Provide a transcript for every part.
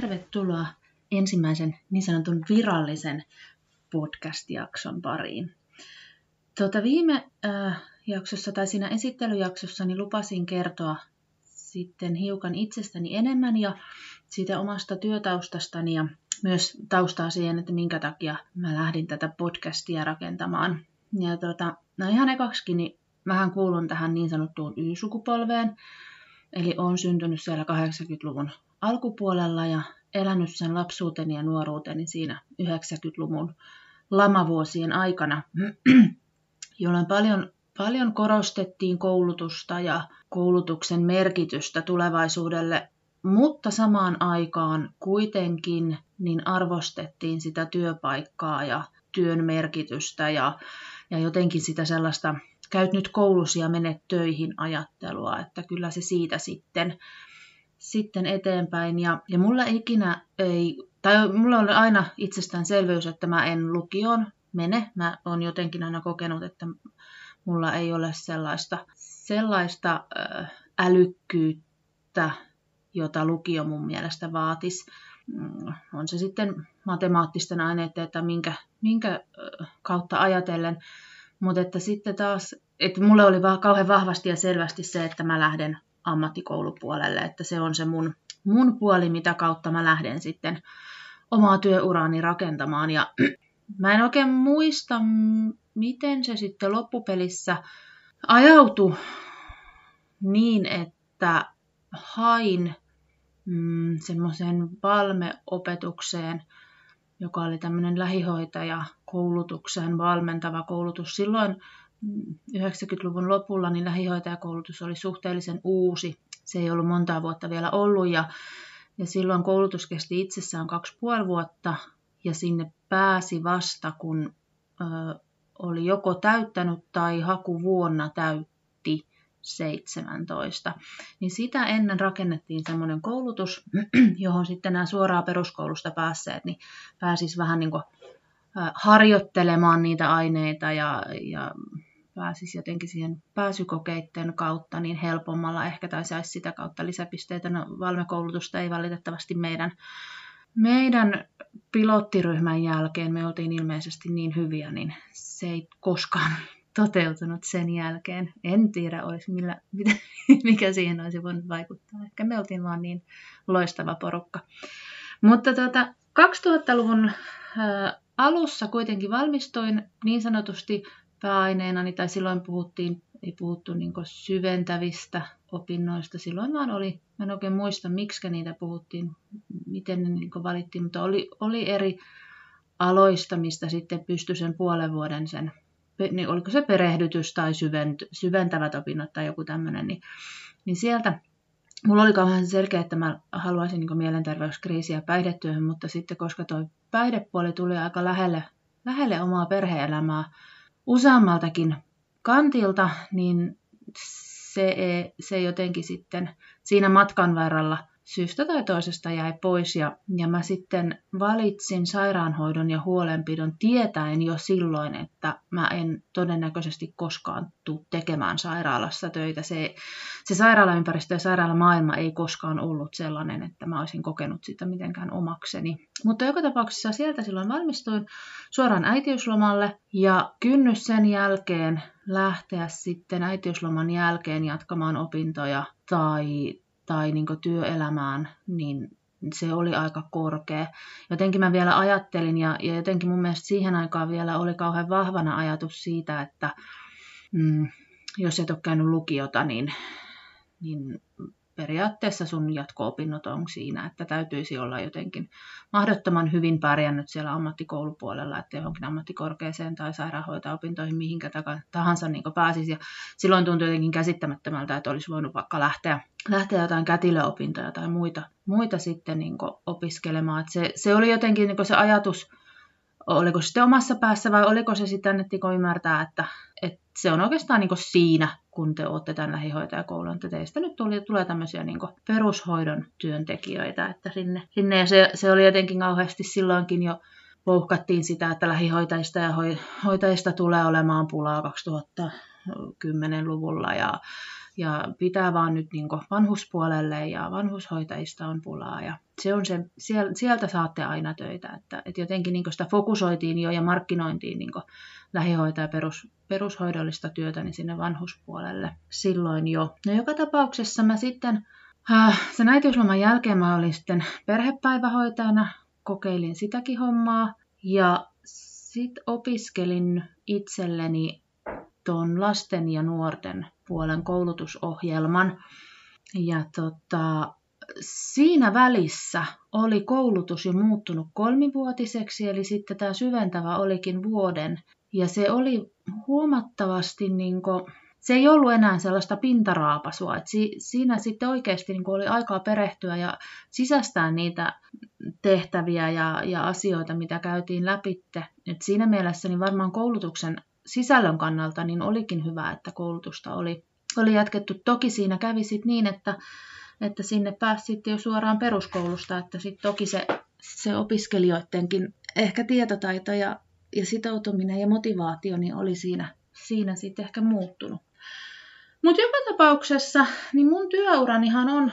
Tervetuloa ensimmäisen niin sanotun virallisen podcast-jakson pariin. Tuota, viime äh, jaksossa tai siinä esittelyjaksossa niin lupasin kertoa sitten hiukan itsestäni enemmän ja siitä omasta työtaustastani ja myös taustaa siihen, että minkä takia mä lähdin tätä podcastia rakentamaan. Ja tuota, no ihan ekaksikin, niin vähän kuulun tähän niin sanottuun Y-sukupolveen, eli on syntynyt siellä 80-luvun alkupuolella ja elänyt sen lapsuuteni ja nuoruuteni siinä 90-luvun lamavuosien aikana, jolloin paljon, paljon korostettiin koulutusta ja koulutuksen merkitystä tulevaisuudelle, mutta samaan aikaan kuitenkin niin arvostettiin sitä työpaikkaa ja työn merkitystä ja, ja jotenkin sitä sellaista käyt nyt koulussa ja menet töihin ajattelua, että kyllä se siitä sitten sitten eteenpäin. Ja, ja mulla ikinä ei, tai mulla oli aina itsestäänselvyys, että mä en lukioon mene. Mä oon jotenkin aina kokenut, että mulla ei ole sellaista, sellaista äh, älykkyyttä, jota lukio mun mielestä vaatisi. Mm, on se sitten matemaattisten aineiden tai minkä, minkä kautta ajatellen. Mutta että sitten taas, että mulle oli vaan kauhean vahvasti ja selvästi se, että mä lähden ammattikoulupuolelle, että se on se mun, mun puoli, mitä kautta mä lähden sitten omaa työuraani rakentamaan. Ja mä en oikein muista, miten se sitten loppupelissä ajautui niin, että hain mm, semmoiseen valmeopetukseen, joka oli tämmöinen lähihoitaja koulutukseen valmentava koulutus. Silloin 90-luvun lopulla niin lähihoitajakoulutus oli suhteellisen uusi. Se ei ollut montaa vuotta vielä ollut ja, ja silloin koulutus kesti itsessään kaksi puoli vuotta ja sinne pääsi vasta, kun ö, oli joko täyttänyt tai hakuvuonna täytti 17. Niin sitä ennen rakennettiin semmoinen koulutus, johon sitten nämä suoraan peruskoulusta päässeet, niin pääsis vähän niin kuin harjoittelemaan niitä aineita ja, ja pääsisi jotenkin siihen pääsykokeiden kautta niin helpommalla ehkä tai saisi sitä kautta lisäpisteitä. No, valmekoulutusta ei valitettavasti meidän, meidän pilottiryhmän jälkeen, me oltiin ilmeisesti niin hyviä, niin se ei koskaan toteutunut sen jälkeen. En tiedä, olisi millä, mikä siihen olisi voinut vaikuttaa. Ehkä me oltiin vaan niin loistava porukka. Mutta tuota, 2000-luvun alussa kuitenkin valmistuin niin sanotusti pääaineena, niin tai silloin puhuttiin, ei puhuttu niin syventävistä opinnoista, silloin vaan oli, mä en oikein muista, miksi niitä puhuttiin, miten ne niin valittiin, mutta oli, oli eri aloista, mistä sitten pystyi sen puolen vuoden sen, niin oliko se perehdytys tai syvent, syventävät opinnot tai joku tämmöinen, niin, niin sieltä Mulla oli kauhean selkeä, että mä haluaisin niin mielenterveyskriisiä päihdetyöhön, mutta sitten koska tuo päihdepuoli tuli aika lähelle, lähelle omaa perheelämää, useammaltakin kantilta, niin se, se jotenkin sitten siinä matkan varrella syystä tai toisesta jäi pois ja, ja mä sitten valitsin sairaanhoidon ja huolenpidon tietäen jo silloin, että mä en todennäköisesti koskaan tule tekemään sairaalassa töitä. Se, se sairaalaympäristö ja sairaalamaailma ei koskaan ollut sellainen, että mä olisin kokenut sitä mitenkään omakseni. Mutta joka tapauksessa sieltä silloin valmistuin suoraan äitiyslomalle ja kynnys sen jälkeen lähteä sitten äitiysloman jälkeen jatkamaan opintoja tai tai niin työelämään, niin se oli aika korkea. Jotenkin mä vielä ajattelin, ja, ja jotenkin mun mielestä siihen aikaan vielä oli kauhean vahvana ajatus siitä, että mm, jos et ole käynyt lukiota, niin, niin periaatteessa sun jatko-opinnot on siinä, että täytyisi olla jotenkin mahdottoman hyvin pärjännyt siellä ammattikoulupuolella, että johonkin ammattikorkeeseen tai sairaanhoitajaopintoihin mihinkä tahansa niin pääsisi. Ja silloin tuntui jotenkin käsittämättömältä, että olisi voinut vaikka lähteä, lähteä jotain kätilöopintoja tai muita, muita sitten niin opiskelemaan. Että se, se oli jotenkin niin se ajatus, oliko se sitten omassa päässä vai oliko se sitten annettiin ymmärtää, että, että se on oikeastaan niin siinä, kun te olette tämän lähihoitajakoulun, että teistä nyt tuli, tulee tämmöisiä niin perushoidon työntekijöitä, että sinne, sinne. Ja se, se oli jotenkin kauheasti silloinkin jo louhkattiin sitä, että lähihoitajista ja hoitajista tulee olemaan pulaa 2010-luvulla ja ja pitää vaan nyt niin vanhuspuolelle ja vanhushoitajista on pulaa ja se on se, sieltä saatte aina töitä, että, että jotenkin niin sitä fokusoitiin jo ja markkinointiin niin lähihoitaja perus, perushoidollista työtä niin sinne vanhuspuolelle silloin jo. No joka tapauksessa mä sitten, äh, sen äitiysloman jälkeen mä olin sitten perhepäivähoitajana, kokeilin sitäkin hommaa ja sitten opiskelin itselleni tuon lasten ja nuorten puolen koulutusohjelman. Ja tota, siinä välissä oli koulutus jo muuttunut kolmivuotiseksi, eli sitten tämä syventävä olikin vuoden. Ja se oli huomattavasti, niin kuin, se ei ollut enää sellaista pintaraapasua, että si, siinä sitten oikeasti niin oli aikaa perehtyä ja sisästää niitä tehtäviä ja, ja asioita, mitä käytiin läpi. Et siinä mielessä niin varmaan koulutuksen sisällön kannalta niin olikin hyvä, että koulutusta oli, oli jatkettu. Toki siinä kävi sit niin, että, että sinne pääsi jo suoraan peruskoulusta, että sitten toki se, se opiskelijoidenkin ehkä tietotaito ja, ja sitoutuminen ja motivaatio niin oli siinä, siinä sitten ehkä muuttunut. Mutta joka tapauksessa niin mun työuranihan on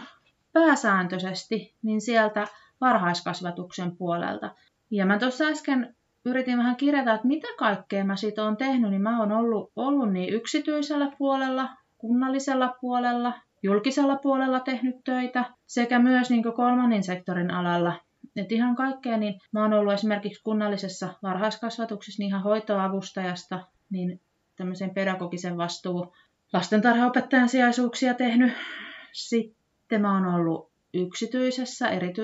pääsääntöisesti niin sieltä varhaiskasvatuksen puolelta. Ja mä tuossa äsken yritin vähän kirjata, että mitä kaikkea mä siitä olen tehnyt, niin mä oon ollut, ollut niin yksityisellä puolella, kunnallisella puolella, julkisella puolella tehnyt töitä sekä myös niin kolmannen sektorin alalla. Et ihan kaikkea, niin mä oon ollut esimerkiksi kunnallisessa varhaiskasvatuksessa niin ihan hoitoavustajasta, niin tämmöisen pedagogisen vastuu lastentarhaopettajan sijaisuuksia tehnyt. Sitten mä oon ollut yksityisessä, erity,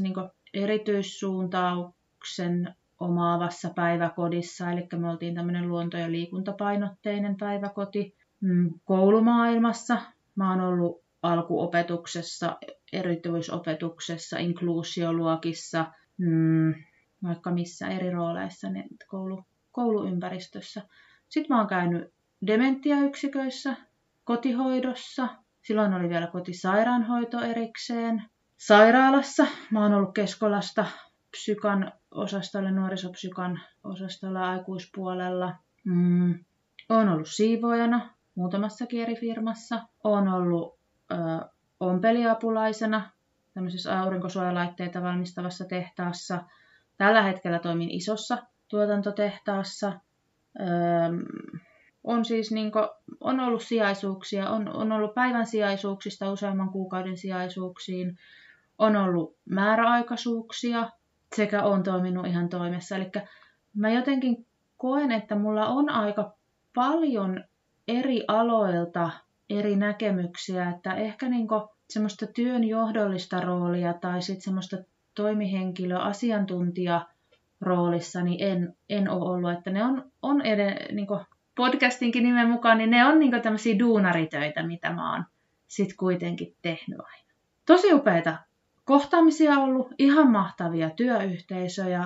niin erityissuuntauksen omaavassa päiväkodissa, eli me oltiin tämmöinen luonto- ja liikuntapainotteinen päiväkoti. Mm, koulumaailmassa mä oon ollut alkuopetuksessa, erityisopetuksessa, inkluusioluokissa, mm, vaikka missä eri rooleissa niin koulu, kouluympäristössä. Sitten mä oon käynyt dementiayksiköissä, kotihoidossa, silloin oli vielä kotisairaanhoito erikseen. Sairaalassa mä oon ollut Keskolasta psykan osastolla, nuorisopsykan osastolla aikuispuolella. Mm. Olen ollut siivoojana muutamassa eri firmassa. Olen ollut ö, ompeliapulaisena tämmöisessä aurinkosuojalaitteita valmistavassa tehtaassa. Tällä hetkellä toimin isossa tuotantotehtaassa. Öö, on siis niin kuin, on ollut sijaisuuksia, on, on ollut päivän sijaisuuksista useamman kuukauden sijaisuuksiin, on ollut määräaikaisuuksia, sekä on toiminut ihan toimessa. Eli mä jotenkin koen, että mulla on aika paljon eri aloilta eri näkemyksiä, että ehkä niinku semmoista työn johdollista roolia tai sitten semmoista toimihenkilö, asiantuntija roolissa, niin en, en ole ollut. Että ne on, on eden, niin podcastinkin nimen mukaan, niin ne on niin tämmöisiä duunaritöitä, mitä mä oon sitten kuitenkin tehnyt aina. Tosi upeita kohtaamisia ollut, ihan mahtavia työyhteisöjä,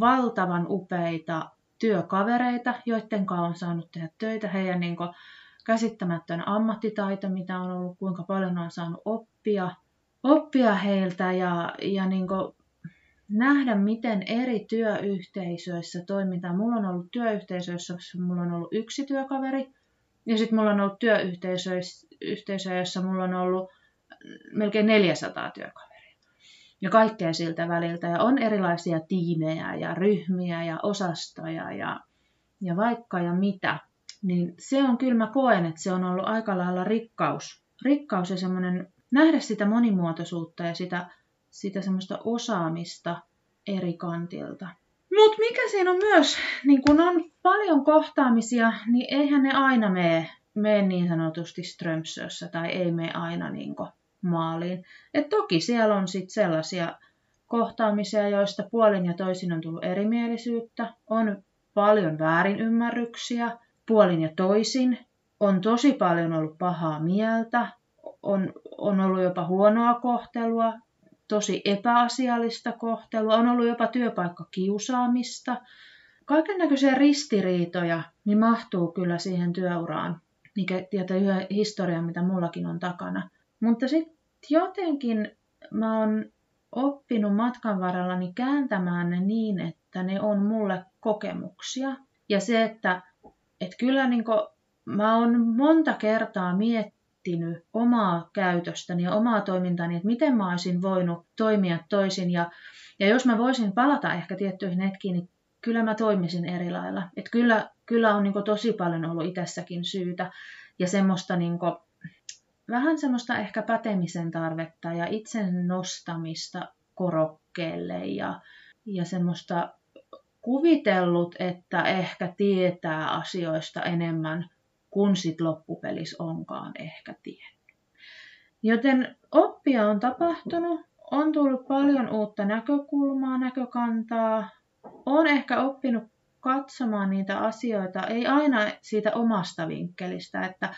valtavan upeita työkavereita, joiden kanssa on saanut tehdä töitä, heidän niin käsittämättömän ammattitaito, mitä on ollut, kuinka paljon on saanut oppia, oppia heiltä ja, ja niin nähdä, miten eri työyhteisöissä toimitaan. Mulla on ollut työyhteisöissä, mulla on ollut yksi työkaveri, ja sitten mulla on ollut työyhteisöissä, jossa mulla on ollut melkein 400 työkaveria ja kaikkea siltä väliltä. Ja on erilaisia tiimejä ja ryhmiä ja osastoja ja, ja vaikka ja mitä. Niin se on kyllä mä koen, että se on ollut aika lailla rikkaus. Rikkaus ja semmoinen nähdä sitä monimuotoisuutta ja sitä, sitä semmoista osaamista eri kantilta. Mutta mikä siinä on myös, niin kun on paljon kohtaamisia, niin eihän ne aina mene, niin sanotusti strömsössä tai ei mene aina niin maaliin. Et toki siellä on sitten sellaisia kohtaamisia, joista puolin ja toisin on tullut erimielisyyttä, on paljon väärinymmärryksiä, puolin ja toisin, on tosi paljon ollut pahaa mieltä, on, on ollut jopa huonoa kohtelua, tosi epäasiallista kohtelua, on ollut jopa työpaikkakiusaamista. Kaiken näköisiä ristiriitoja niin mahtuu kyllä siihen työuraan, mikä tietää yhä historiaa, mitä mullakin on takana. Mutta sitten jotenkin mä oon oppinut matkan varrellani kääntämään ne niin, että ne on mulle kokemuksia. Ja se, että et kyllä niin mä oon monta kertaa miettinyt, omaa käytöstäni ja omaa toimintani, että miten mä olisin voinut toimia toisin. Ja, ja jos mä voisin palata ehkä tiettyihin hetkiin, niin kyllä mä toimisin eri lailla. Että kyllä, kyllä on niin tosi paljon ollut itsessäkin syytä ja semmoista niin kuin, vähän semmoista ehkä pätemisen tarvetta ja itsen nostamista korokkeelle ja, ja semmoista kuvitellut, että ehkä tietää asioista enemmän kuin sit loppupelis onkaan ehkä tiennyt. Joten oppia on tapahtunut, on tullut paljon uutta näkökulmaa, näkökantaa. Olen ehkä oppinut katsomaan niitä asioita, ei aina siitä omasta vinkkelistä. Että,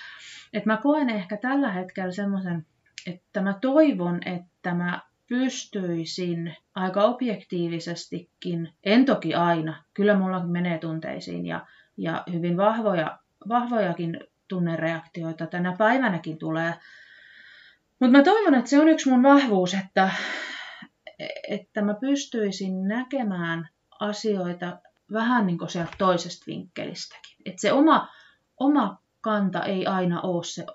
että mä koen ehkä tällä hetkellä semmoisen, että mä toivon, että mä pystyisin aika objektiivisestikin, en toki aina, kyllä mulla menee tunteisiin ja, ja hyvin vahvoja, vahvojakin tunnereaktioita tänä päivänäkin tulee. Mutta mä toivon, että se on yksi mun vahvuus, että, että mä pystyisin näkemään asioita vähän niin kuin sieltä toisesta vinkkelistäkin. Että se oma, oma kanta ei aina ole se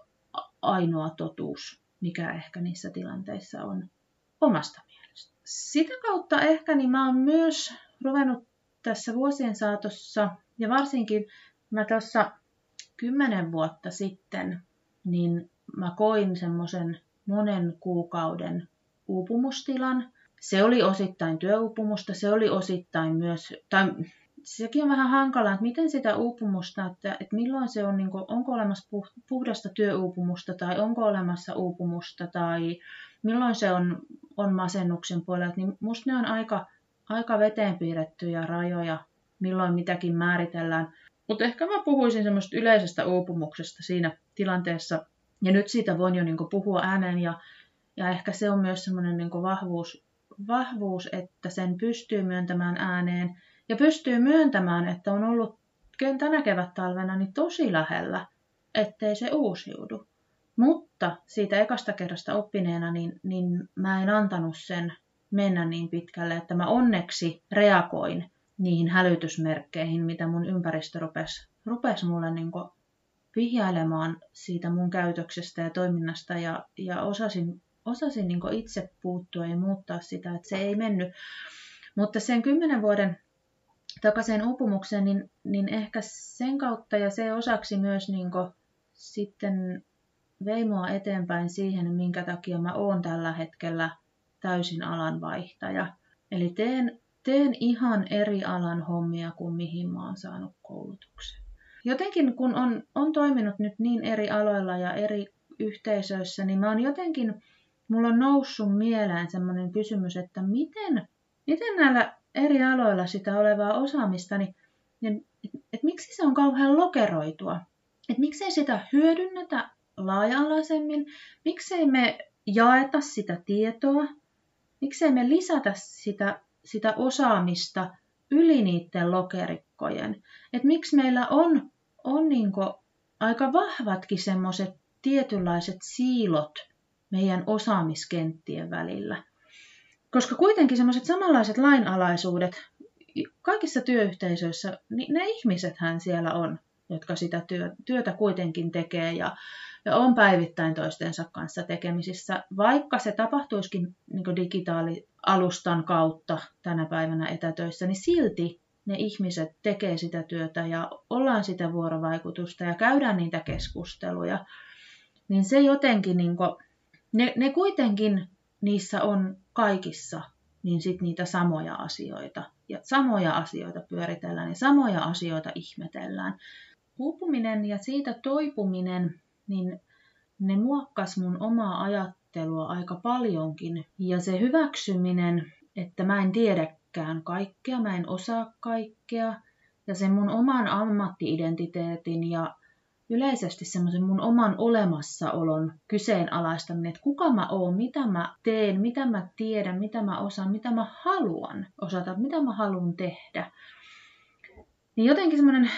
ainoa totuus, mikä ehkä niissä tilanteissa on omasta mielestä. Sitä kautta ehkä niin mä oon myös ruvennut tässä vuosien saatossa, ja varsinkin mä tuossa kymmenen vuotta sitten, niin mä koin semmoisen monen kuukauden uupumustilan. Se oli osittain työuupumusta, se oli osittain myös, tai sekin on vähän hankalaa, että miten sitä uupumusta, että, että milloin se on, niin kuin, onko olemassa puhdasta työuupumusta tai onko olemassa uupumusta tai milloin se on, on masennuksen puolella, niin musta ne on aika, aika veteen piirrettyjä rajoja, milloin mitäkin määritellään. Mutta ehkä mä puhuisin semmoista yleisestä uupumuksesta siinä tilanteessa, ja nyt siitä voin jo niin puhua ääneen, ja, ja ehkä se on myös semmoinen niin vahvuus, vahvuus, että sen pystyy myöntämään ääneen, ja pystyy myöntämään, että on ollut tänä kevät-talvena niin tosi lähellä, ettei se uusiudu. Mutta siitä ekasta kerrasta oppineena, niin, niin mä en antanut sen mennä niin pitkälle, että mä onneksi reagoin niihin hälytysmerkkeihin, mitä mun ympäristö rupesi, rupesi mulle niin vihjailemaan siitä mun käytöksestä ja toiminnasta ja, ja osasin, osasin niin itse puuttua ja muuttaa sitä, että se ei mennyt. Mutta sen kymmenen vuoden takaisin uupumukseen, niin, niin ehkä sen kautta ja se osaksi myös niin sitten vei mua eteenpäin siihen, minkä takia mä oon tällä hetkellä täysin alanvaihtaja. Eli teen, teen ihan eri alan hommia kuin mihin mä oon saanut koulutuksen. Jotenkin kun on, on toiminut nyt niin eri aloilla ja eri yhteisöissä, niin mä oon jotenkin, mulla on noussut mieleen sellainen kysymys, että miten, miten näillä eri aloilla sitä olevaa osaamista, niin, niin et, et miksi se on kauhean lokeroitua? Et miksei sitä hyödynnetä laaja-alaisemmin? Miksei me jaeta sitä tietoa? Miksei me lisätä sitä, sitä osaamista yli niiden lokerikkojen? Et miksi meillä on, on niinku aika vahvatkin semmoiset tietynlaiset siilot meidän osaamiskenttien välillä? Koska kuitenkin semmoiset samanlaiset lainalaisuudet kaikissa työyhteisöissä, niin ne ihmisethän siellä on, jotka sitä työtä kuitenkin tekee ja, ja on päivittäin toistensa kanssa tekemisissä, vaikka se tapahtuisikin niin digitaalialustan kautta tänä päivänä etätöissä, niin silti ne ihmiset tekee sitä työtä ja ollaan sitä vuorovaikutusta ja käydään niitä keskusteluja, niin se jotenkin, niin kuin, ne, ne kuitenkin niissä on kaikissa niin sit niitä samoja asioita. Ja samoja asioita pyöritellään ja samoja asioita ihmetellään. Uupuminen ja siitä toipuminen, niin ne muokkas mun omaa ajattelua aika paljonkin. Ja se hyväksyminen, että mä en tiedäkään kaikkea, mä en osaa kaikkea, ja sen mun oman ammattiidentiteetin ja yleisesti semmoisen mun oman olemassaolon kyseenalaistaminen, että kuka mä oon, mitä mä teen, mitä mä tiedän, mitä mä osaan, mitä mä haluan osata, mitä mä haluan tehdä. Niin jotenkin semmoinen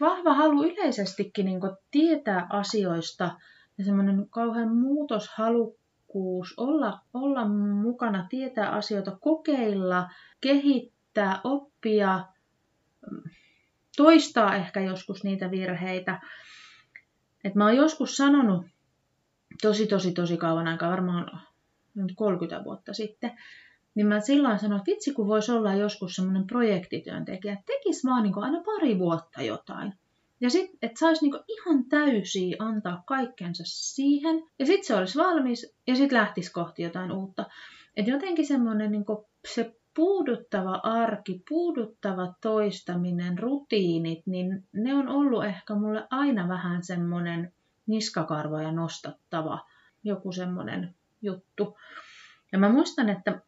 vahva halu yleisestikin niin tietää asioista ja semmoinen kauhean muutoshalukkuus olla, olla mukana, tietää asioita, kokeilla, kehittää, oppia, toistaa ehkä joskus niitä virheitä. Et mä oon joskus sanonut tosi, tosi, tosi kauan aikaa, varmaan nyt 30 vuotta sitten, niin mä silloin sanoin, että vitsi kun voisi olla joskus semmoinen projektityöntekijä, että tekisi vaan niin aina pari vuotta jotain. Ja sitten, että saisi niinku ihan täysiä antaa kaikkensa siihen, ja sitten se olisi valmis, ja sitten lähtisi kohti jotain uutta. Että jotenkin semmoinen niinku, se puuduttava arki, puuduttava toistaminen, rutiinit, niin ne on ollut ehkä mulle aina vähän semmoinen niskakarvoja nostattava joku semmoinen juttu. Ja mä muistan, että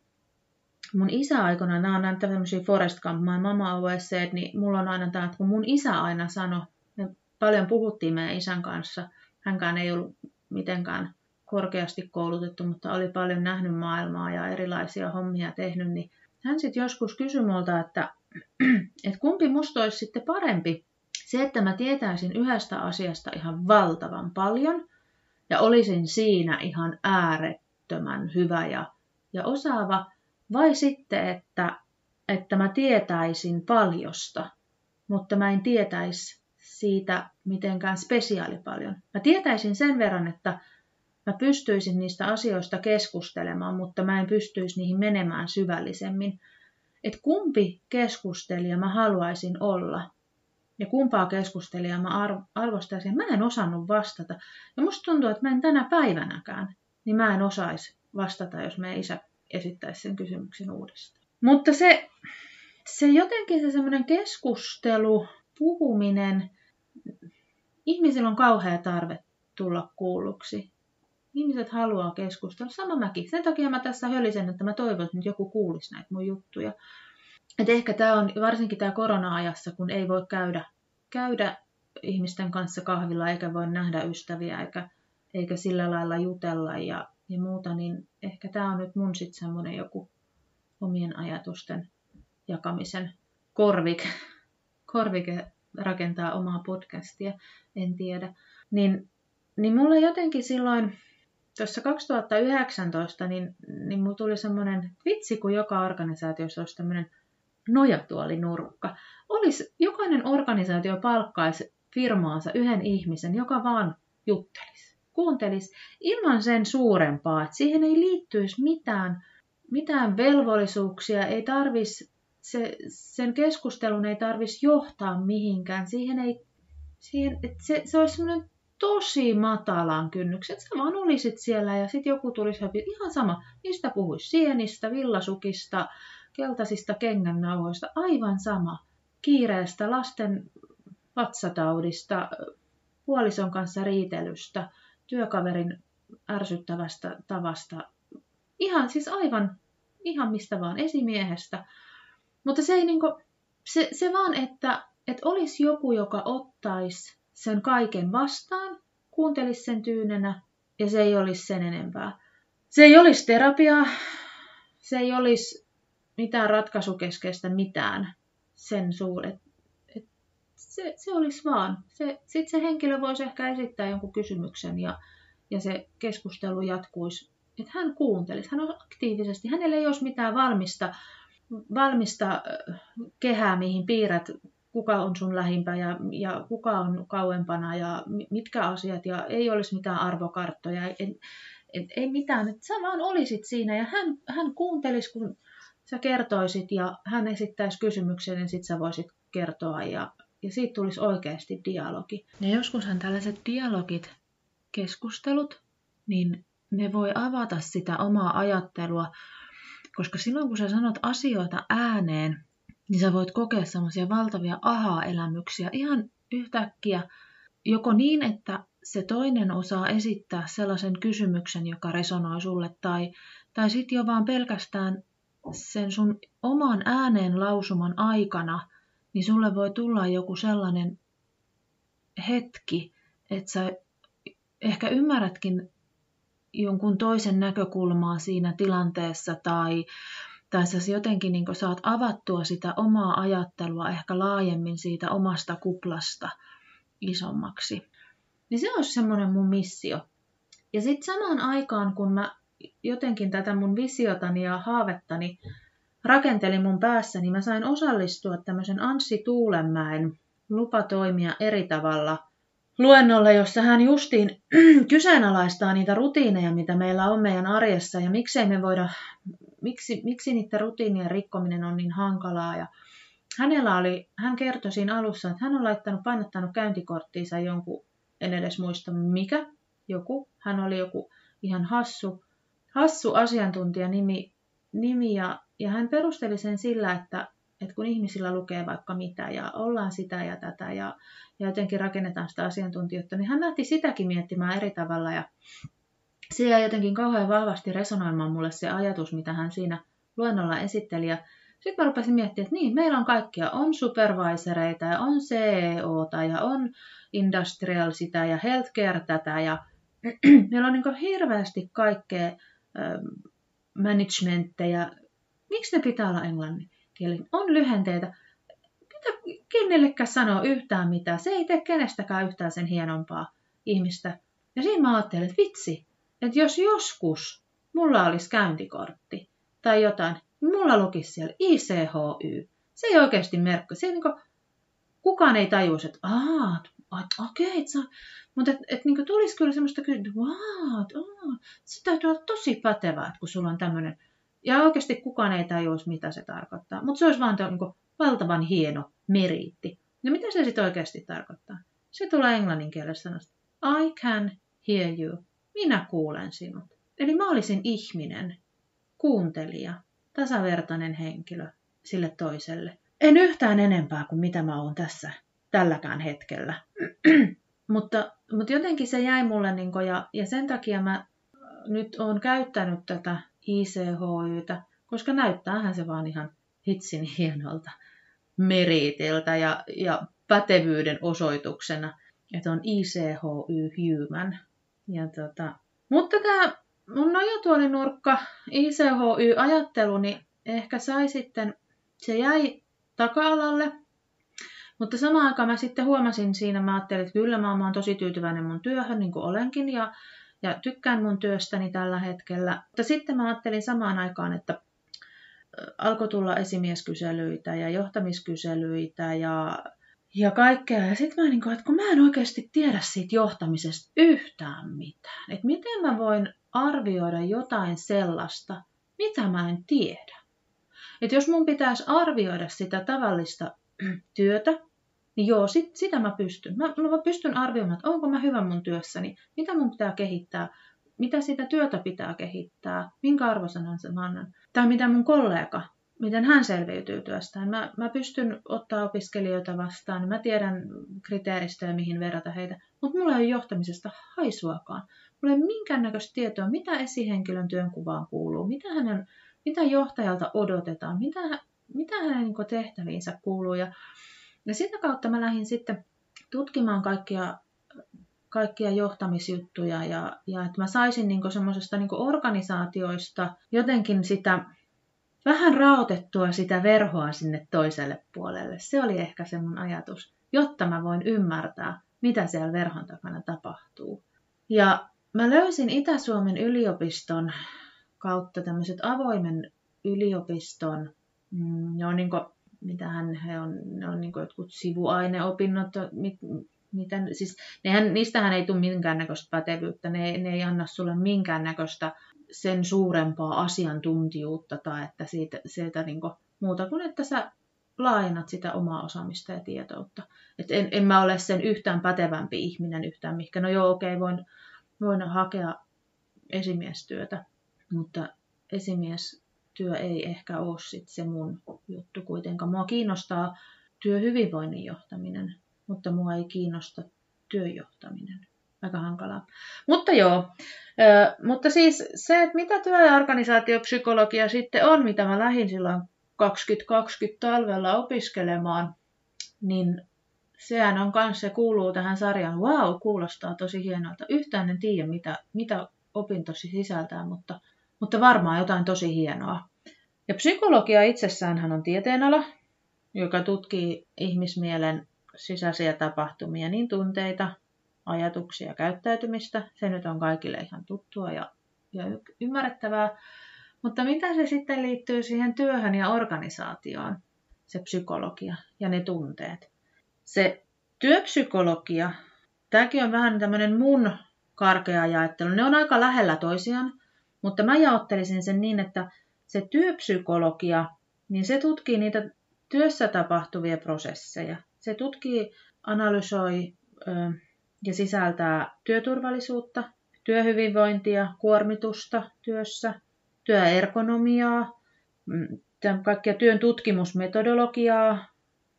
mun isä aikana, nämä on näitä tämmöisiä Forest Camp, my mama always said, niin mulla on aina tämä, että kun mun isä aina sanoi, me paljon puhuttiin meidän isän kanssa, hänkään ei ollut mitenkään korkeasti koulutettu, mutta oli paljon nähnyt maailmaa ja erilaisia hommia tehnyt, niin hän sitten joskus kysyi multa, että, että kumpi musta olisi sitten parempi. Se, että mä tietäisin yhdestä asiasta ihan valtavan paljon ja olisin siinä ihan äärettömän hyvä ja, ja osaava, vai sitten, että, että mä tietäisin paljosta, mutta mä en tietäisi siitä mitenkään spesiaali paljon. Mä tietäisin sen verran, että mä pystyisin niistä asioista keskustelemaan, mutta mä en pystyisi niihin menemään syvällisemmin. Et kumpi keskustelija mä haluaisin olla ja kumpaa keskustelijaa mä arvostaisin, mä en osannut vastata. Ja musta tuntuu, että mä en tänä päivänäkään, niin mä en osaisi vastata, jos meidän isä esittäisi sen kysymyksen uudestaan. Mutta se, se jotenkin se semmoinen keskustelu, puhuminen, ihmisillä on kauhea tarve tulla kuulluksi. Ihmiset haluaa keskustella. Sama mäkin. Sen takia mä tässä hölisen, että mä toivon, että nyt joku kuulisi näitä mun juttuja. Et ehkä tämä on varsinkin tämä korona-ajassa, kun ei voi käydä, käydä ihmisten kanssa kahvilla eikä voi nähdä ystäviä eikä, eikä sillä lailla jutella ja, ja muuta, niin ehkä tämä on nyt mun sitten semmoinen joku omien ajatusten jakamisen korvike, korvike rakentaa omaa podcastia, en tiedä. Niin, niin mulle jotenkin silloin tuossa 2019, niin, niin mulla tuli semmoinen vitsi, kun joka organisaatiossa olisi tämmöinen nojatuolinurkka. Olisi, jokainen organisaatio palkkaisi firmaansa yhden ihmisen, joka vaan juttelisi, kuuntelisi ilman sen suurempaa, että siihen ei liittyisi mitään, mitään velvollisuuksia, ei tarvisi se, sen keskustelun ei tarvitsisi johtaa mihinkään. Siihen ei, siihen, että se, se olisi semmoinen tosi matalan kynnyksen. Sä vaan olisit siellä ja sitten joku tulisi häpi. Ihan sama, mistä puhuisi sienistä, villasukista, keltaisista kengännauhoista, aivan sama. Kiireestä, lasten vatsataudista, puolison kanssa riitelystä, työkaverin ärsyttävästä tavasta. Ihan siis aivan, ihan mistä vaan, esimiehestä. Mutta se ei niinku, se, se vaan, että, että olisi joku, joka ottaisi sen kaiken vastaan, kuuntelisi sen tyynenä ja se ei olisi sen enempää. Se ei olisi terapiaa, se ei olisi mitään ratkaisukeskeistä mitään sen suhteen. Se, se olisi vaan. Sitten se henkilö voisi ehkä esittää jonkun kysymyksen ja, ja se keskustelu jatkuisi. Että hän kuuntelisi, hän on aktiivisesti, hänellä ei olisi mitään valmista valmista kehää, mihin piirrät, kuka on sun lähimpä ja, ja kuka on kauempana ja mitkä asiat, ja ei olisi mitään arvokarttoja, et, et, ei mitään, että sä vaan olisit siinä ja hän, hän kuuntelisi, kun sä kertoisit ja hän esittäisi kysymyksen, niin sit sä voisit kertoa ja, ja siitä tulisi oikeasti dialogi. Ja joskushan tällaiset dialogit, keskustelut, niin ne voi avata sitä omaa ajattelua koska silloin kun sä sanot asioita ääneen, niin sä voit kokea semmoisia valtavia aha-elämyksiä ihan yhtäkkiä, joko niin, että se toinen osaa esittää sellaisen kysymyksen, joka resonoi sulle, tai, tai sitten jo vaan pelkästään sen sun oman ääneen lausuman aikana, niin sulle voi tulla joku sellainen hetki, että sä ehkä ymmärrätkin jonkun toisen näkökulmaa siinä tilanteessa tai, tai sä jotenkin niin saat avattua sitä omaa ajattelua ehkä laajemmin siitä omasta kuplasta isommaksi. Niin se olisi semmoinen mun missio. Ja sitten samaan aikaan, kun mä jotenkin tätä mun visiotani ja haavettani rakentelin mun päässä, niin mä sain osallistua tämmöisen Anssi Tuulenmäen lupa toimia eri tavalla luennolle, jossa hän justiin kyseenalaistaa niitä rutiineja, mitä meillä on meidän arjessa ja miksei me voida, miksi, miksi niiden rutiinien rikkominen on niin hankalaa. Ja hänellä oli, hän kertoi siinä alussa, että hän on laittanut, painottanut käyntikorttiinsa jonkun, en edes muista mikä, joku, hän oli joku ihan hassu, hassu asiantuntija nimi, nimi ja, ja hän perusteli sen sillä, että, että kun ihmisillä lukee vaikka mitä ja ollaan sitä ja tätä ja, ja jotenkin rakennetaan sitä asiantuntijuutta, niin hän lähti sitäkin miettimään eri tavalla ja se jäi jotenkin kauhean vahvasti resonoimaan mulle se ajatus, mitä hän siinä luennolla esitteli. Ja sitten mä rupesin miettimään, että niin, meillä on kaikkia, on supervisoreita ja on CEOta ja on industrial sitä ja healthcare tätä ja meillä on niin hirveästi kaikkea ähm, managementteja. Miksi ne pitää olla englannin kieli? On lyhenteitä. Mitä kenellekään sanoa yhtään mitään. Se ei tee kenestäkään yhtään sen hienompaa ihmistä. Ja siinä mä ajattelin, että vitsi, että jos joskus mulla olisi käyntikortti tai jotain, niin mulla lukisi siellä ICHY. Se ei oikeasti merkki. Se ei niin kuin, kukaan ei tajuisi, että aah, okei, okay, mutta et, et, niin tulisi kyllä semmoista kyllä, että wow, oh, se täytyy olla tosi pätevää, kun sulla on tämmöinen. Ja oikeasti kukaan ei tajuisi, mitä se tarkoittaa. Mutta se olisi vaan niin valtavan hieno meriitti. Ja mitä se sitten oikeasti tarkoittaa? Se tulee englannin kielessä sanasta. I can hear you. Minä kuulen sinut. Eli mä olisin ihminen, kuuntelija, tasavertainen henkilö sille toiselle. En yhtään enempää kuin mitä mä oon tässä tälläkään hetkellä. mutta, mutta jotenkin se jäi mulle, niin kun, ja, ja sen takia mä nyt oon käyttänyt tätä ICHYtä, koska näyttäähän se vaan ihan hitsin hienolta meritiltä ja, ja pätevyyden osoituksena, että on ICHY Human. Ja tota, mutta tämä mun nojatuolinurkka ICHY-ajattelu, niin ehkä sai sitten, se jäi taka-alalle, mutta samaan aikaan mä sitten huomasin siinä, mä ajattelin, että kyllä mä oon tosi tyytyväinen mun työhön, niin kuin olenkin, ja, ja tykkään mun työstäni tällä hetkellä. Mutta sitten mä ajattelin samaan aikaan, että alkoi tulla esimieskyselyitä ja johtamiskyselyitä ja, ja kaikkea. Ja sitten mä niin kuin, että kun mä en oikeasti tiedä siitä johtamisesta yhtään mitään. Että miten mä voin arvioida jotain sellaista, mitä mä en tiedä. Että jos mun pitäisi arvioida sitä tavallista työtä, niin joo, sit, sitä mä pystyn. Mä, mä pystyn arvioimaan, että onko mä hyvä mun työssäni, mitä mun pitää kehittää, mitä sitä työtä pitää kehittää, minkä arvosanan mä annan. Tai mitä mun kollega, miten hän selviytyy työstään. Mä, mä pystyn ottaa opiskelijoita vastaan, mä tiedän kriteeristöjä, mihin verrata heitä, mutta mulla ei ole johtamisesta haisuakaan. Mulla ei ole minkäännäköistä tietoa, mitä esihenkilön työnkuvaan kuuluu, mitä, hänen, mitä johtajalta odotetaan, mitä, mitä hänen niin tehtäviinsä kuuluu. Ja ja sitä kautta mä lähdin sitten tutkimaan kaikkia, kaikkia johtamisjuttuja ja, ja että mä saisin niin semmoisesta niin organisaatioista jotenkin sitä vähän raotettua sitä verhoa sinne toiselle puolelle. Se oli ehkä se mun ajatus, jotta mä voin ymmärtää, mitä siellä verhon takana tapahtuu. Ja mä löysin Itä-Suomen yliopiston kautta tämmöiset avoimen yliopiston, mm, ne on niin mitähän he on, ne on niin jotkut sivuaineopinnot, mit, miten, siis nehän, niistähän ei tule minkäännäköistä pätevyyttä, ne, ne ei anna sulle minkäännäköistä sen suurempaa asiantuntijuutta tai että siitä, siitä niin kuin, muuta kuin että sä laajennat sitä omaa osaamista ja tietoutta. Et en, en mä ole sen yhtään pätevämpi ihminen yhtään mihinkä. No joo, okei, okay, voin, voin hakea esimiestyötä, mutta esimies työ ei ehkä ole sit se mun juttu kuitenkaan. Mua kiinnostaa työhyvinvoinnin johtaminen, mutta mua ei kiinnosta työjohtaminen. Aika hankalaa. Mutta joo, mutta siis se, että mitä työ- ja organisaatiopsykologia sitten on, mitä mä lähdin silloin 2020 talvella opiskelemaan, niin sehän on kanssa, se kuuluu tähän sarjaan. Wow, kuulostaa tosi hienolta. Yhtään en tiedä, mitä, mitä opintosi sisältää, mutta mutta varmaan jotain tosi hienoa. Ja psykologia itsessään on tieteenala, joka tutkii ihmismielen sisäisiä tapahtumia, niin tunteita, ajatuksia, käyttäytymistä. Se nyt on kaikille ihan tuttua ja, ja ymmärrettävää. Mutta mitä se sitten liittyy siihen työhön ja organisaatioon, se psykologia ja ne tunteet? Se työpsykologia tämäkin on vähän tämmöinen mun karkea ajattelu. Ne on aika lähellä toisiaan, mutta mä jaottelisin sen niin, että se työpsykologia, niin se tutkii niitä työssä tapahtuvia prosesseja. Se tutkii, analysoi ja sisältää työturvallisuutta, työhyvinvointia, kuormitusta työssä, työergonomiaa, mm, kaikkia työn tutkimusmetodologiaa,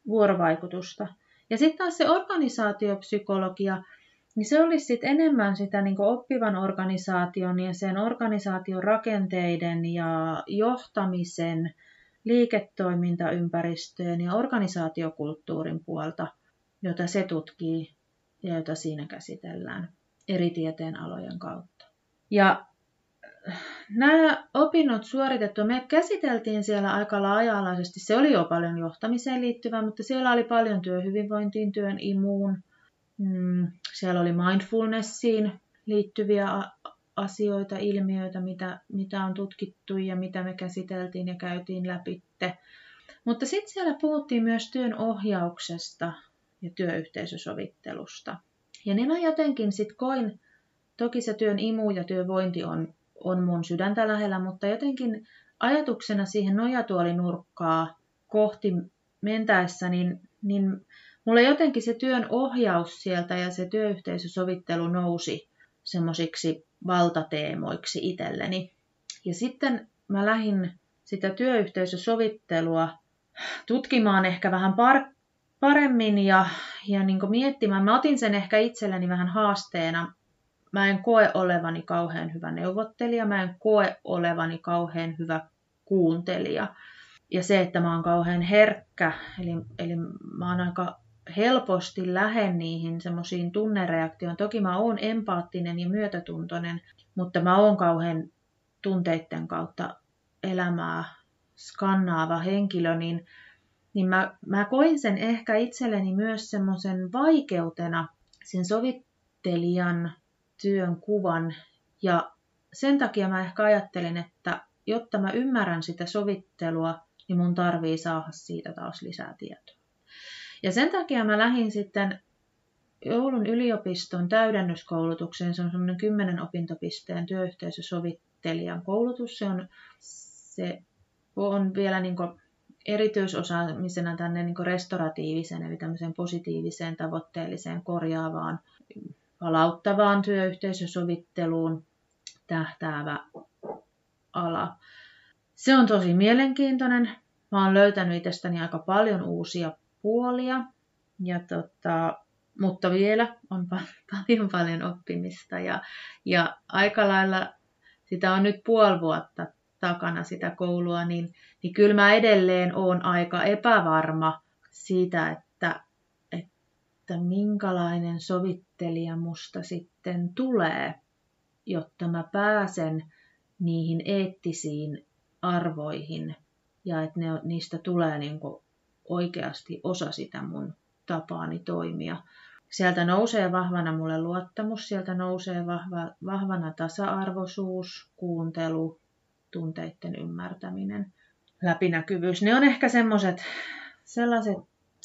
vuorovaikutusta. Ja sitten taas se organisaatiopsykologia, niin se olisi sitten enemmän sitä niin oppivan organisaation ja sen organisaation rakenteiden ja johtamisen, liiketoimintaympäristöjen ja organisaatiokulttuurin puolta, jota se tutkii ja jota siinä käsitellään eri tieteenalojen kautta. Ja nämä opinnot suoritettu, me käsiteltiin siellä aika laaja-alaisesti. Se oli jo paljon johtamiseen liittyvää, mutta siellä oli paljon työhyvinvointiin, työn imuun. Mm, siellä oli mindfulnessiin liittyviä asioita, ilmiöitä, mitä, mitä on tutkittu ja mitä me käsiteltiin ja käytiin läpi. Mutta sitten siellä puhuttiin myös työn ohjauksesta ja työyhteisösovittelusta. Ja niin mä jotenkin sitten koin, toki se työn imu ja työvointi on on mun sydäntä lähellä, mutta jotenkin ajatuksena siihen nojatuolinurkkaa kohti mentäessä, niin, niin mulle jotenkin se työn ohjaus sieltä ja se työyhteisösovittelu nousi semmoisiksi valtateemoiksi itselleni. Ja sitten mä lähdin sitä työyhteisösovittelua tutkimaan ehkä vähän par- paremmin ja, ja niin miettimään. Mä otin sen ehkä itselleni vähän haasteena mä en koe olevani kauhean hyvä neuvottelija, mä en koe olevani kauhean hyvä kuuntelija. Ja se, että mä oon kauhean herkkä, eli, eli mä oon aika helposti lähden niihin semmoisiin tunnereaktioon. Toki mä oon empaattinen ja myötätuntoinen, mutta mä oon kauhean tunteiden kautta elämää skannaava henkilö, niin, niin mä, mä koin sen ehkä itselleni myös semmoisen vaikeutena sen sovittelijan työn kuvan. Ja sen takia mä ehkä ajattelen, että jotta mä ymmärrän sitä sovittelua, niin mun tarvii saada siitä taas lisää tietoa. Ja sen takia mä lähdin sitten Oulun yliopiston täydennyskoulutukseen. Se on semmoinen 10 opintopisteen työyhteisösovittelijan koulutus. Se on, se on vielä niin erityisosaamisena tänne niin restoratiiviseen, eli tämmöiseen positiiviseen, tavoitteelliseen, korjaavaan palauttavaan työyhteisösovitteluun tähtäävä ala. Se on tosi mielenkiintoinen. Mä oon löytänyt itsestäni aika paljon uusia puolia, ja tota, mutta vielä on paljon paljon oppimista ja, ja aika lailla sitä on nyt puoli vuotta takana sitä koulua, niin, niin kyllä mä edelleen oon aika epävarma siitä, että että minkälainen sovittelija musta sitten tulee, jotta mä pääsen niihin eettisiin arvoihin ja että ne, niistä tulee niin oikeasti osa sitä mun tapaani toimia. Sieltä nousee vahvana mulle luottamus, sieltä nousee vahva, vahvana tasa-arvoisuus, kuuntelu, tunteiden ymmärtäminen, läpinäkyvyys. Ne on ehkä semmoiset sellaiset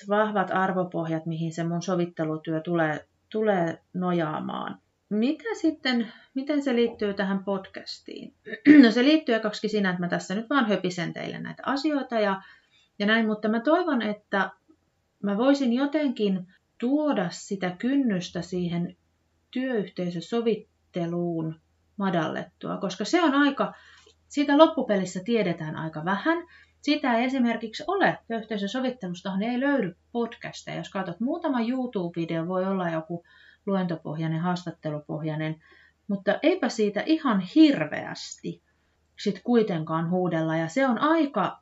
vahvat arvopohjat, mihin se mun sovittelutyö tulee, tulee nojaamaan. Mitä sitten, miten se liittyy tähän podcastiin? No se liittyy kaksi siinä, että mä tässä nyt vaan höpisen teille näitä asioita ja, ja näin, mutta mä toivon, että mä voisin jotenkin tuoda sitä kynnystä siihen työyhteisösovitteluun madallettua, koska se on aika, siitä loppupelissä tiedetään aika vähän. Sitä ei esimerkiksi ole yhteisösovittelusta, ei löydy podcasteja. Jos katsot muutama YouTube-video, voi olla joku luentopohjainen, haastattelupohjainen, mutta eipä siitä ihan hirveästi sit kuitenkaan huudella. Ja se on aika,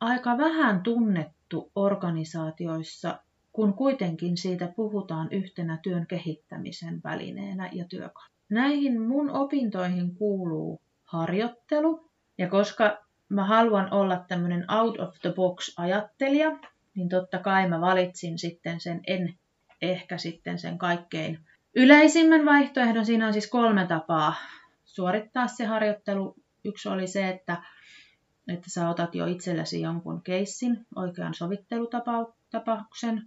aika vähän tunnettu organisaatioissa, kun kuitenkin siitä puhutaan yhtenä työn kehittämisen välineenä ja työkaluna. Näihin mun opintoihin kuuluu harjoittelu, ja koska mä haluan olla tämmöinen out of the box ajattelija, niin totta kai mä valitsin sitten sen, en ehkä sitten sen kaikkein yleisimmän vaihtoehdon. Siinä on siis kolme tapaa suorittaa se harjoittelu. Yksi oli se, että, että sä otat jo itsellesi jonkun keissin, oikean sovittelutapauksen,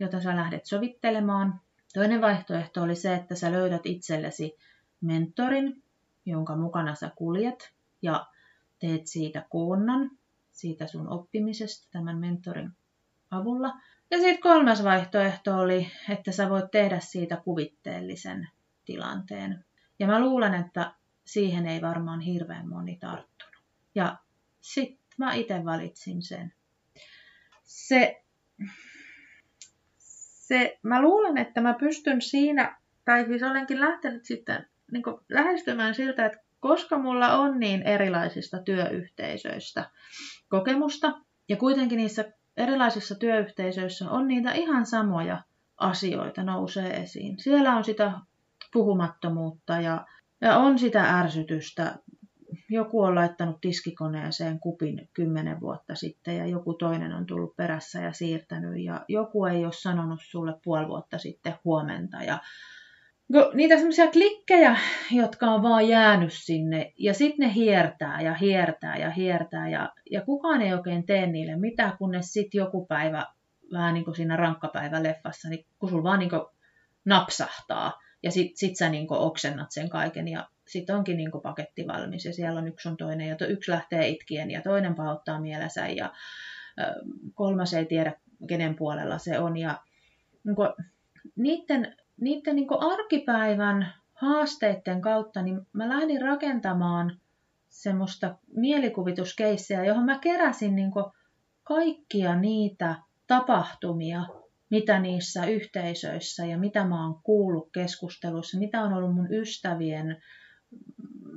jota sä lähdet sovittelemaan. Toinen vaihtoehto oli se, että sä löydät itsellesi mentorin, jonka mukana sä kuljet ja teet siitä koonnan, siitä sun oppimisesta tämän mentorin avulla. Ja sitten kolmas vaihtoehto oli, että sä voit tehdä siitä kuvitteellisen tilanteen. Ja mä luulen, että siihen ei varmaan hirveän moni tarttunut. Ja sitten mä itse valitsin sen. Se, se, mä luulen, että mä pystyn siinä, tai siis olenkin lähtenyt sitten niin lähestymään siltä, että koska mulla on niin erilaisista työyhteisöistä kokemusta, ja kuitenkin niissä erilaisissa työyhteisöissä on niitä ihan samoja asioita nousee esiin. Siellä on sitä puhumattomuutta ja, ja on sitä ärsytystä. Joku on laittanut tiskikoneeseen kupin kymmenen vuotta sitten ja joku toinen on tullut perässä ja siirtänyt ja joku ei ole sanonut sulle puoli vuotta sitten huomenta ja niitä semmoisia klikkejä, jotka on vaan jäänyt sinne ja sitten ne hiertää ja hiertää ja hiertää ja, ja kukaan ei oikein tee niille mitään, kunnes sitten joku päivä, vähän niin kuin siinä rankkapäiväleffassa, niin kun sulla vaan niin kuin napsahtaa ja sitten sit sä niin kuin oksennat sen kaiken ja sitten onkin niin kuin paketti valmis ja siellä on yksi on toinen ja yksi lähtee itkien ja toinen pahoittaa mielensä ja kolmas ei tiedä kenen puolella se on ja niin kuin, niiden niiden niin arkipäivän haasteiden kautta niin mä lähdin rakentamaan semmoista mielikuvituskeissejä, johon mä keräsin niin kaikkia niitä tapahtumia, mitä niissä yhteisöissä ja mitä mä oon kuullut keskusteluissa, mitä on ollut mun ystävien,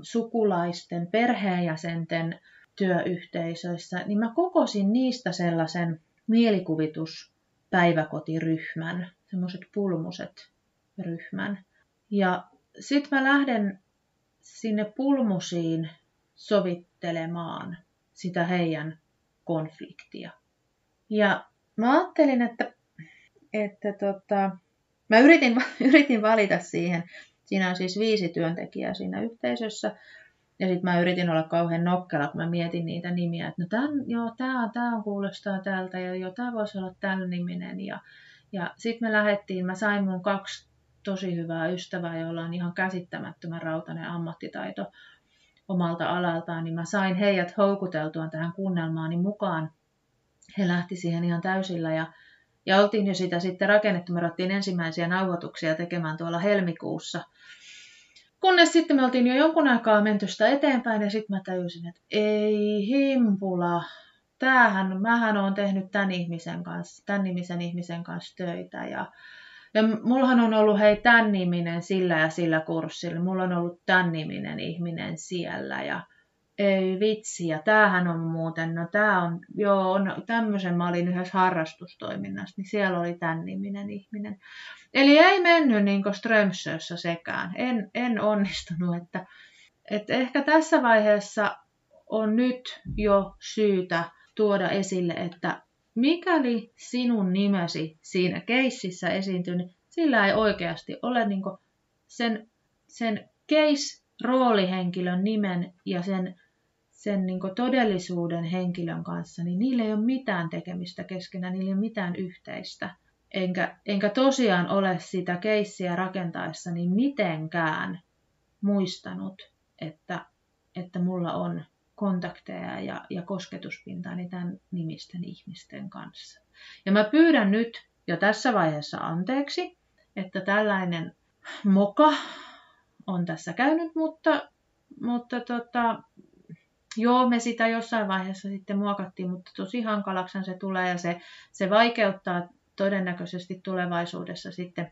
sukulaisten, perheenjäsenten työyhteisöissä, niin mä kokosin niistä sellaisen mielikuvituspäiväkotiryhmän, semmoiset pulmuset, ryhmän. Ja sitten mä lähden sinne pulmusiin sovittelemaan sitä heidän konfliktia. Ja mä ajattelin, että, että tota, mä yritin, yritin valita siihen. Siinä on siis viisi työntekijää siinä yhteisössä. Ja sitten mä yritin olla kauhean nokkela, kun mä mietin niitä nimiä, että no tämän, joo, tämä tää kuulostaa tältä ja joo, tämä voisi olla tämän niminen. Ja, ja sitten me lähdettiin, mä sain mun kaksi tosi hyvää ystävää, jolla on ihan käsittämättömän rautainen ammattitaito omalta alaltaan, niin mä sain heidät houkuteltua tähän kuunnelmaani mukaan. He lähti siihen ihan täysillä ja, ja oltiin jo sitä sitten rakennettu. Me ruvettiin ensimmäisiä nauhoituksia tekemään tuolla helmikuussa. Kunnes sitten me oltiin jo jonkun aikaa menty sitä eteenpäin ja sitten mä tajusin, että ei himpula, tämähän, mähän on tehnyt tämän ihmisen kanssa, tämän nimisen ihmisen kanssa töitä ja ja mullahan on ollut hei tämän niminen sillä ja sillä kurssilla, mulla on ollut tämän niminen ihminen siellä ja ei vitsi, ja tämähän on muuten, no tämä on, joo, on, tämmöisen mä olin yhdessä harrastustoiminnassa, niin siellä oli tämän niminen ihminen. Eli ei mennyt niin kuin Strömsössä sekään, en, en onnistunut, että, että ehkä tässä vaiheessa on nyt jo syytä tuoda esille, että mikäli sinun nimesi siinä keississä esiintyy, niin sillä ei oikeasti ole niin sen, sen case-roolihenkilön nimen ja sen, sen niin todellisuuden henkilön kanssa, niin niillä ei ole mitään tekemistä keskenään, niillä ei ole mitään yhteistä. Enkä, enkä tosiaan ole sitä keissiä rakentaessa niin mitenkään muistanut, että, että mulla on kontakteja ja, ja kosketuspintaa niin tämän nimisten ihmisten kanssa. Ja mä pyydän nyt jo tässä vaiheessa anteeksi, että tällainen moka on tässä käynyt, mutta, mutta tota, joo, me sitä jossain vaiheessa sitten muokattiin, mutta tosi hankalaksi se tulee ja se, se vaikeuttaa todennäköisesti tulevaisuudessa sitten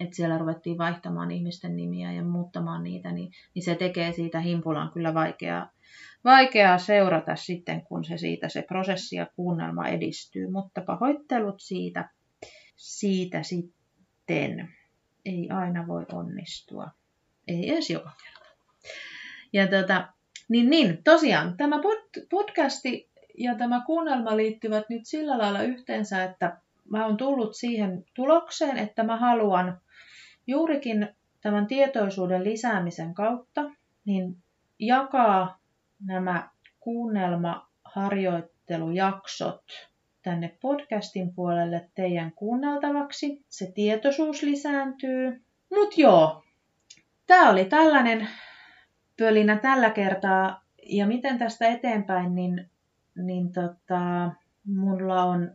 että siellä ruvettiin vaihtamaan ihmisten nimiä ja muuttamaan niitä, niin, niin se tekee siitä himpulan kyllä vaikeaa, vaikeaa seurata sitten, kun se siitä se prosessi ja kuunnelma edistyy. Mutta pahoittelut siitä, siitä sitten. Ei aina voi onnistua. Ei edes joka kerta. Ja tota, niin, niin, tosiaan tämä podcasti ja tämä kuunnelma liittyvät nyt sillä lailla yhteensä, että mä oon tullut siihen tulokseen, että mä haluan juurikin tämän tietoisuuden lisäämisen kautta niin jakaa nämä kuunnelmaharjoittelujaksot tänne podcastin puolelle teidän kuunneltavaksi. Se tietoisuus lisääntyy. Mut joo, tää oli tällainen pölinä tällä kertaa. Ja miten tästä eteenpäin, niin, niin tota, mulla on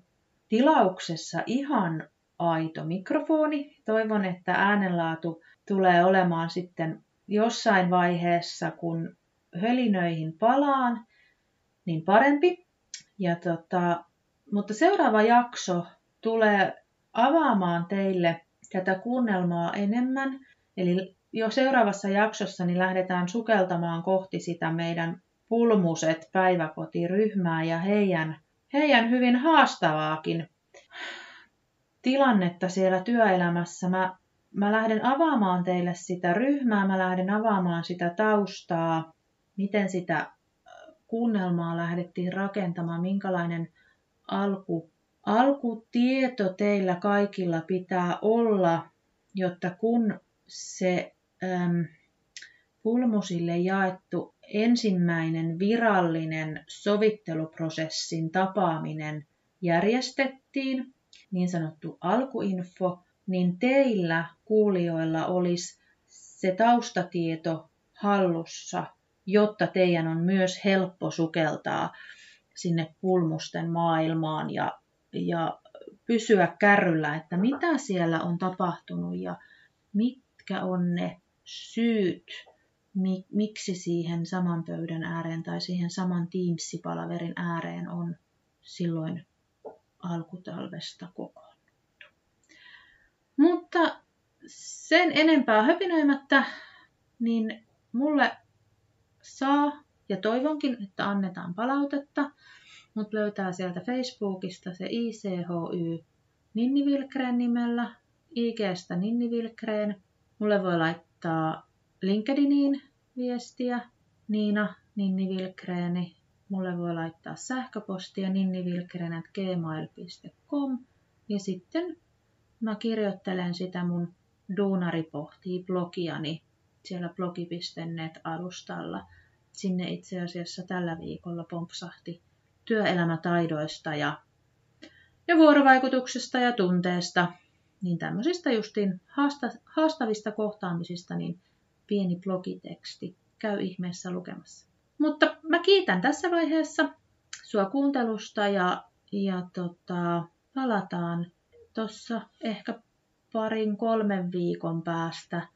tilauksessa ihan aito mikrofoni. Toivon, että äänenlaatu tulee olemaan sitten jossain vaiheessa, kun hölinöihin palaan, niin parempi. Ja tota, mutta seuraava jakso tulee avaamaan teille tätä kuunnelmaa enemmän. Eli jo seuraavassa jaksossa niin lähdetään sukeltamaan kohti sitä meidän pulmuset päiväkotiryhmää ja heidän, heidän hyvin haastavaakin tilannetta siellä työelämässä. Mä, mä lähden avaamaan teille sitä ryhmää, mä lähden avaamaan sitä taustaa, miten sitä kuunnelmaa lähdettiin rakentamaan, minkälainen alku, alkutieto teillä kaikilla pitää olla, jotta kun se äm, pulmusille jaettu ensimmäinen virallinen sovitteluprosessin tapaaminen järjestettiin, niin sanottu alkuinfo, niin teillä kuulijoilla olisi se taustatieto hallussa, jotta teidän on myös helppo sukeltaa sinne pulmusten maailmaan ja, ja pysyä kärryllä, että mitä siellä on tapahtunut ja mitkä on ne syyt, miksi siihen saman pöydän ääreen tai siihen saman Teams-palaverin ääreen on silloin alkutalvesta kokoonnuttu. Mutta sen enempää höpinöimättä, niin mulle saa ja toivonkin, että annetaan palautetta. Mut löytää sieltä Facebookista se ICHY Ninni Vilkreen nimellä, IGstä Ninni Vilkreen. Mulle voi laittaa LinkedIniin viestiä Niina Ninni Vilkreeni. Mulle voi laittaa sähköpostia ninnivilkreen.gmail.com ja sitten mä kirjoittelen sitä mun Duunari pohtii blogiani siellä blogi.net-alustalla. Sinne itse asiassa tällä viikolla pompsahti työelämätaidoista ja, ja vuorovaikutuksesta ja tunteesta, niin tämmöisistä justiin haasta, haastavista kohtaamisista, niin pieni blogiteksti. Käy ihmeessä lukemassa. Mutta mä kiitän tässä vaiheessa sua kuuntelusta ja, ja tota, palataan tuossa ehkä parin kolmen viikon päästä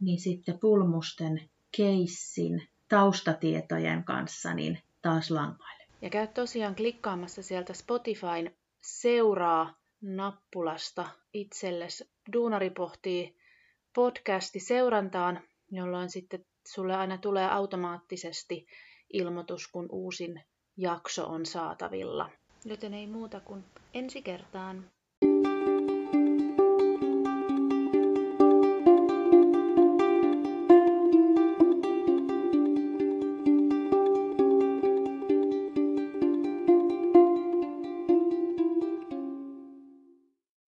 niin sitten pulmusten keissin taustatietojen kanssa niin taas lankoille. Ja käy tosiaan klikkaamassa sieltä Spotifyn seuraa nappulasta itsellesi. Duunari pohtii podcasti seurantaan, jolloin sitten sulle aina tulee automaattisesti ilmoitus, kun uusin jakso on saatavilla. Joten ei muuta kuin ensi kertaan.